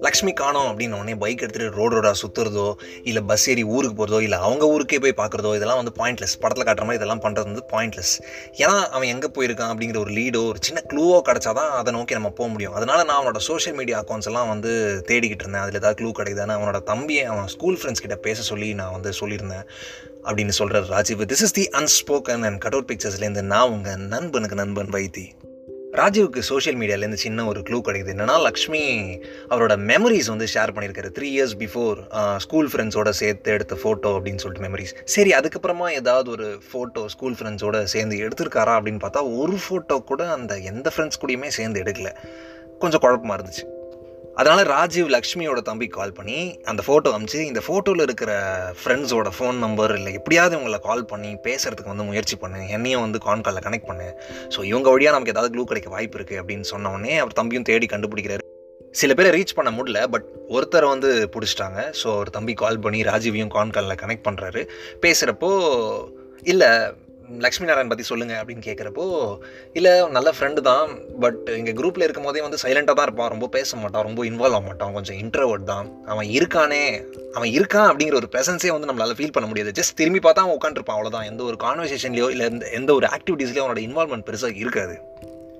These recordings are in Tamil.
லக்ஷ்மி காணோம் அப்படின்னு உடனே பைக் எடுத்துகிட்டு ரோடு ரோடாக சுற்றுறதோ இல்லை பஸ் ஏறி ஊருக்கு போகிறதோ இல்லை அவங்க ஊருக்கே போய் பார்க்குறதோ இதெல்லாம் வந்து பாயிண்ட்லெஸ் படத்தில் காட்டுற மாதிரி இதெல்லாம் பண்ணுறது வந்து பாயிண்ட்லெஸ் ஏன்னா அவன் எங்கே போயிருக்கான் அப்படிங்கிற ஒரு லீடோ ஒரு சின்ன க்ளூவோ கிடச்சா தான் அதை நோக்கி நம்ம போக முடியும். அதனால் நான் அவனோட சோஷியல் மீடியா அக்கௌண்ட்ஸ் எல்லாம் வந்து தேடிக்கிட்டு இருந்தேன். அதில் ஏதாவது க்ளூ கிடைக்குதான்னு அவனோட தம்பியை அவன் ஸ்கூல் ஃப்ரெண்ட்ஸ் கிட்ட பேச சொல்லி நான் வந்து சொல்லியிருந்தேன். அப்படின்னு சொல்கிறார் Rajiv. This is the unspoken and cut out பிக்சர்ஸ்லேருந்து நான் உங்கள் நண்பனுக்கு நண்பன் வைத்தி. ராஜீவுக்கு சோஷியல் மீடியாலேருந்து சின்ன ஒரு க்ளூ கிடைக்குது. என்னன்னா லக்ஷ்மி அவரோட மெமரிஸ் வந்து ஷேர் பண்ணியிருக்காரு. த்ரீ இயர்ஸ் பிஃபோர் ஸ்கூல் ஃப்ரெண்ட்ஸோட சேர்த்து எடுத்த ஃபோட்டோ அப்படின்னு சொல்லிட்டு மெமரிஸ் சரி அதுக்கப்புறமா ஏதாவது ஒரு ஃபோட்டோ ஸ்கூல் ஃப்ரெண்ட்ஸோட சேர்ந்து எடுத்திருக்காரா அப்படின்னு பார்த்தா ஒரு ஃபோட்டோ கூட அந்த எந்த ஃப்ரெண்ட்ஸ் கூடயுமே சேர்ந்து எடுக்கல. கொஞ்சம் குழப்பமா இருந்துச்சு. அதனால் ராஜீவ் லக்ஷ்மியோட தம்பி கால் பண்ணி அந்த ஃபோட்டோ அமிச்சு இந்த ஃபோட்டோவில் இருக்கிற ஃப்ரெண்ட்ஸோட ஃபோன் நம்பர் இல்லை எப்படியாவது இவங்களை கால் பண்ணி பேசுகிறதுக்கு வந்து முயற்சி பண்ணு என்னையும் வந்து கான் காலில் கனெக்ட் பண்ணு. ஸோ இவங்க வழியாக நமக்கு ஏதாவது க்ளூ கிடைக்க வாய்ப்பு இருக்குது அப்படின்னு சொன்னோடனே அவர் தம்பியும் தேடி கண்டுபிடிக்கிறாரு. சில பேரை ரீச் பண்ண முடியல பட் ஒருத்தரை வந்து பிடிச்சிட்டாங்க. ஸோ ஒரு தம்பி கால் பண்ணி ராஜீவையும் கான் காலில் கனெக்ட் பண்ணுறாரு பேசுகிறப்போ இல்லை லக்ஷ்மி நாராயண் பற்றி சொல்லுங்கள் அப்படின்னு கேட்குறப்போ இல்லை நல்ல ஃப்ரெண்டு தான் பட் எங்கள் குரூப்பில் இருக்கும் போதே வந்து சைலண்ட்டாக தான் இருப்பான். ரொம்ப பேச மாட்டான் ரொம்ப இன்வால்வ் ஆக மாட்டான். கொஞ்சம் இன்ட்ரவர்ட் தான். அவன் இருக்கானே அவன் இருக்கான் அப்படிங்கிற ஒரு ப்ரெசன்ஸே வந்து நம்மளால் ஃபீல் பண்ண முடியாது. ஜஸ்ட் திரும்பி பார்த்தா அவன் உட்காந்துருப்பான் அவ்வளோதான் எந்த ஒரு கான்வர்சேஷன்லையோ இல்லை எந்த எந்த ஒரு ஆக்டிவிட்டீஸ்லையோ அவனோட இன்வால்மெண்ட் பெருசாக இருக்காது.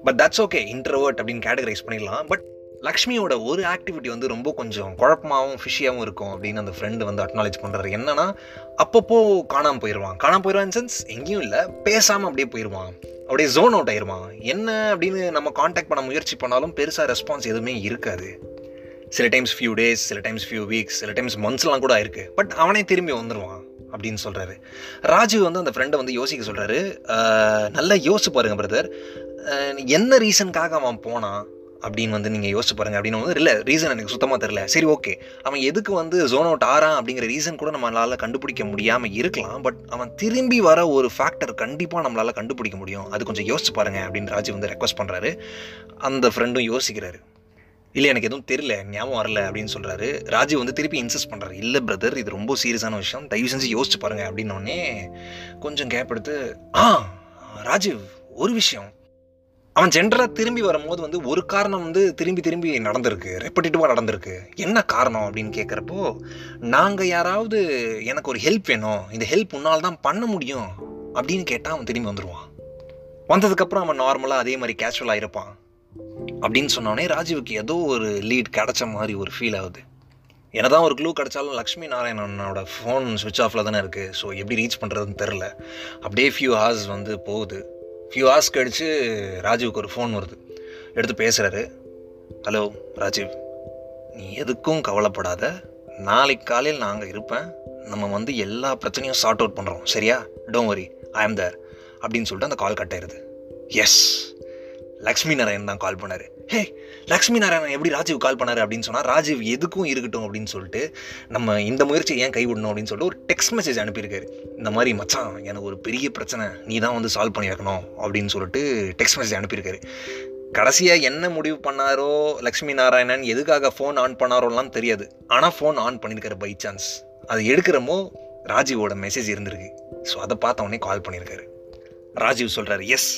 பட் தட்ஸ் ஓகே இன்ட்ரவர்ட் அப்படின்னு கேட்டகரைஸ் பண்ணிடலாம். பட் லக்ஷ்மியோட ஒரு ஆக்டிவிட்டி வந்து ரொம்ப கொஞ்சம் குழப்பமாகவும் ஃபிஷியாகவும் இருக்கும் அப்படின்னு அந்த ஃப்ரெண்டு வந்து அக்னாலேஜ் பண்ணுறாரு என்னன்னா அப்பப்போ காணாமல் போயிடுவான் காணாமல் போயிடுவான் சென்ஸ் எங்கேயும் இல்லை பேசாமல் அப்படியே போயிடுவான் அப்படியே ஜோன் அவுட் ஆயிடுவான் என்ன அப்படின்னு நம்ம காண்டாக்ட் பண்ண முயற்சி பண்ணாலும் பெருசாக ரெஸ்பான்ஸ் எதுவுமே இருக்காது. சில டைம்ஸ் ஃபியூ டேஸ் சில டைம்ஸ் ஃபியூ வீக்ஸ் சில டைம்ஸ் மந்த்ஸ்லாம் கூட இருக்குது பட் அவனே திரும்பி வந்துடுவான் அப்படின்னு சொல்கிறாரு ராஜீவ் வந்து அந்த ஃப்ரெண்டை வந்து யோசிக்க சொல்கிறாரு நல்லா யோசிச்சு பாருங்க பிரதர் என்ன ரீசனுக்காக அவன் போனான்? அப்படின்னு வந்து நீங்கள் யோசிச்சு பாருங்க அப்படின்னு வந்து இல்லை ரீசன் எனக்கு சுத்தமாக தெரில சரி ஓகே அவன் எதுக்கு வந்து ஜோன் அவுட் ஆறான் அப்படிங்கிற ரீசன் கூட நம்மளால் கண்டுபிடிக்க முடியாமல் இருக்கலாம். பட் அவன் திரும்பி வர ஒரு ஃபேக்டர் கண்டிப்பாக நம்மளால் கண்டுபிடிக்க முடியும். அது கொஞ்சம் யோசிச்சு பாருங்க அப்படின்னு ராஜி வந்து ரெக்வஸ்ட் பண்ணுறாரு அந்த ஃப்ரெண்டும் யோசிக்கிறாரு. இல்லை எனக்கு எதுவும் தெரியல ஞாபகம் வரல அப்படின்னு சொல்கிறாரு ராஜீவ் வந்து திருப்பி இன்சிஸ்ட் பண்ணுறாரு இல்லை பிரதர் இது ரொம்ப சீரியஸான விஷயம். தயவு செஞ்சு யோசிச்சு பாருங்கள் அப்படின்னோடனே கொஞ்சம் கேப் எடுத்து ஆ ராஜீவ் ஒரு விஷயம். அவன் ஜென்ரலாக திரும்பி வரும்போது வந்து ஒரு காரணம் வந்து திரும்பி திரும்பி நடந்திருக்கு. ரெப்படிட்டிவாக நடந்திருக்கு. என்ன காரணம் அப்படின்னு கேட்குறப்போ நாங்கள் யாராவது எனக்கு ஒரு ஹெல்ப் வேணும் இந்த ஹெல்ப் உன்னால் தான் பண்ண முடியும் அப்படின்னு கேட்டால் அவன் திரும்பி வந்துடுவான் வந்ததுக்கப்புறம் அவன் நார்மலாக அதே மாதிரி கேஷுவலாக இருப்பான். அப்படின்னு சொன்னோடனே ராஜீவுக்கு ஏதோ ஒரு லீட் கிடச்ச மாதிரி ஒரு ஃபீல் ஆகுது. என்னதான் ஒரு க்ளூ கிடச்சாலும் லக்ஷ்மி நாராயணனோட ஃபோன் சுவிட்ச் ஆஃபில் தானே இருக்குது ஸோ எப்படி ரீச் பண்ணுறதுன்னு தெரில அப்படியே ஃபியூ ஹார்ஸ் வந்து போகுது. ஃபியூ ஹார்ஸ் கழித்து ராஜீவுக்கு ஒரு ஃபோன் வருது. எடுத்து பேசுகிறாரு ஹலோ ராஜீவ். நீ எதுக்கும் கவலைப்படாத. நாளைக்கு காலையில் நாங்கள் இருப்பேன். நம்ம வந்து எல்லா பிரச்சனையும் சார்ட் அவுட் பண்ணுறோம் சரியா? டோன்ட் வரி ஐ ஆம் தேர் அப்படின்னு சொல்லிட்டு அந்த கால் கட் ஆயிடுது எஸ் லக்ஷ்மி நாராயண் தான் கால் பண்ணார். ஹே லக்ஷ்மி நாராயணன் எப்படி ராஜீவ் கால் பண்ணார் அப்படின்னு சொன்னால் ராஜீவ் எதுக்கும் இருக்கட்டும் அப்படின்னு சொல்லிட்டு நம்ம இந்த முயற்சியை ஏன் கைவிடணும் அப்படின்னு சொல்லிட்டு ஒரு டெக்ஸ்ட் மெசேஜ் அனுப்பியிருக்காரு. இந்த மாதிரி மச்சான் எனக்கு ஒரு பெரிய பிரச்சனை. நீ தான் வந்து சால்வ் பண்ணி வைக்கணும் அப்படின்னு சொல்லிட்டு டெக்ஸ்ட் மெசேஜ் அனுப்பியிருக்காரு. கடைசியாக என்ன முடிவு பண்ணாரோ லக்ஷ்மி நாராயணன் எதுக்காக ஃபோன் ஆன் பண்ணாரோலாம் தெரியாது. ஆனால் ஃபோன் ஆன் பண்ணியிருக்காரு பை சான்ஸ் அது எடுக்கிறமோ ராஜீவோட மெசேஜ் இருந்திருக்கு. ஸோ அதை பார்த்த உடனே கால் பண்ணியிருக்காரு. ராஜீவ் சொல்கிறாரு எஸ்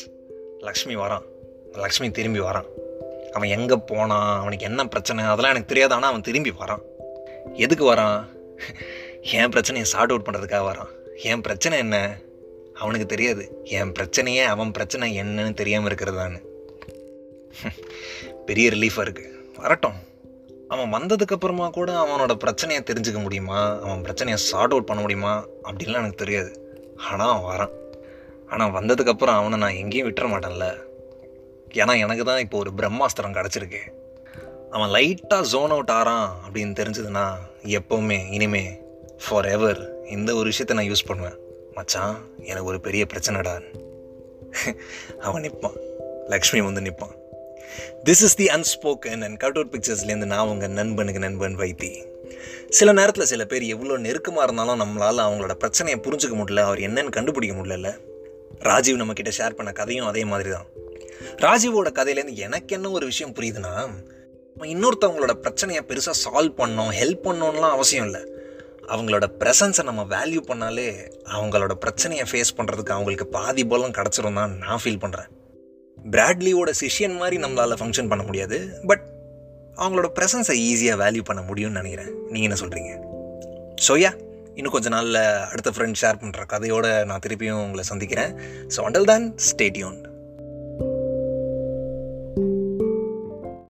லக்ஷ்மி வரான். லக்ஷ்மி திரும்பி வரான். அவன் எங்கே போனான்? அவனுக்கு என்ன பிரச்சனை? அதெல்லாம் எனக்கு தெரியாது. ஆனால் அவன் திரும்பி வரான். எதுக்கு வரான்? என் பிரச்சனையை சார்ட் அவுட் பண்ணுறதுக்காக வரான். என் பிரச்சனை என்ன? அவனுக்கு தெரியாது. என் பிரச்சனையே அவன் பிரச்சனை என்னன்னு தெரியாமல் இருக்கிறதான்னு பெரிய ரிலீஃபாக இருக்குது வரட்டும். அவன் வந்ததுக்கப்புறமா கூட அவனோட பிரச்சனையை தெரிஞ்சுக்க முடியுமா? அவன் பிரச்சனையை சார்ட் அவுட் பண்ண முடியுமா? அப்படின்லாம் எனக்கு தெரியாது. ஆனால் அவன் வரான். ஆனால் வந்ததுக்கப்புறம் அவனை நான் எங்கேயும் விட்டுற மாட்டேன்ல. ஏன்னா எனக்கு தான் இப்போ ஒரு பிரம்மாஸ்திரம் கிடச்சிருக்கு. அவன் லைட்டாக ஜோன் அவுட் ஆறான் அப்படின்னு தெரிஞ்சதுன்னா எப்போவுமே இனிமே ஃபார் எவர் இந்த ஒரு விஷயத்த நான் யூஸ் பண்ணுவேன். மச்சான் எனக்கு ஒரு பெரிய பிரச்சனைடா. அவன் நிற்பான் லக்ஷ்மி வந்து நிற்பான் this is the unspoken and cut out பிக்சர்ஸ்லேருந்து நான் உங்கள் நண்பனுக்கு நண்பன் வைத்தி. சில நேரத்தில் சில பேர் எவ்வளோ நெருக்கமாக இருந்தாலும் நம்மளால் அவங்களோட பிரச்சனையை புரிஞ்சுக்க முடியல அவர் என்னன்னு கண்டுபிடிக்க முடியல ராஜீவ் நம்மக்கிட்ட ஷேர் பண்ண கதையும் அதே மாதிரி தான் ராஜீவோட கதையிலேருந்து எனக்கு என்ன ஒரு விஷயம் புரியுதுன்னா நம்ம இன்னொருத்தவங்களோட பிரச்சனையை பெருசாக சால்வ் பண்ணோம் ஹெல்ப் பண்ணோம்லாம் அவசியம் இல்லை. அவங்களோட ப்ரெசன்ஸை நம்ம வேல்யூ பண்ணாலே அவங்களோட பிரச்சனையை ஃபேஸ் பண்ணுறதுக்கு அவங்களுக்கு பாதி பலம் கிடச்சிரும் தான் நான் ஃபீல் பண்ணுறேன் பிராட்லியோட சிஷியன் மாதிரி நம்மளால் ஃபங்க்ஷன் பண்ண முடியாது பட் அவங்களோட ப்ரெசன்ஸை ஈஸியாக வேல்யூ பண்ண முடியும்னு நினைக்கிறேன். நீங்கள் என்ன சொல்கிறீங்க ஸோயா இன்னும் கொஞ்ச நாளில் அடுத்த ஃப்ரெண்ட் ஷேர் பண்ணுற கதையோடு நான் திருப்பியும் உங்களை சந்திக்கிறேன். ஸோ அண்டல் தான் ஸ்டேட்யூன்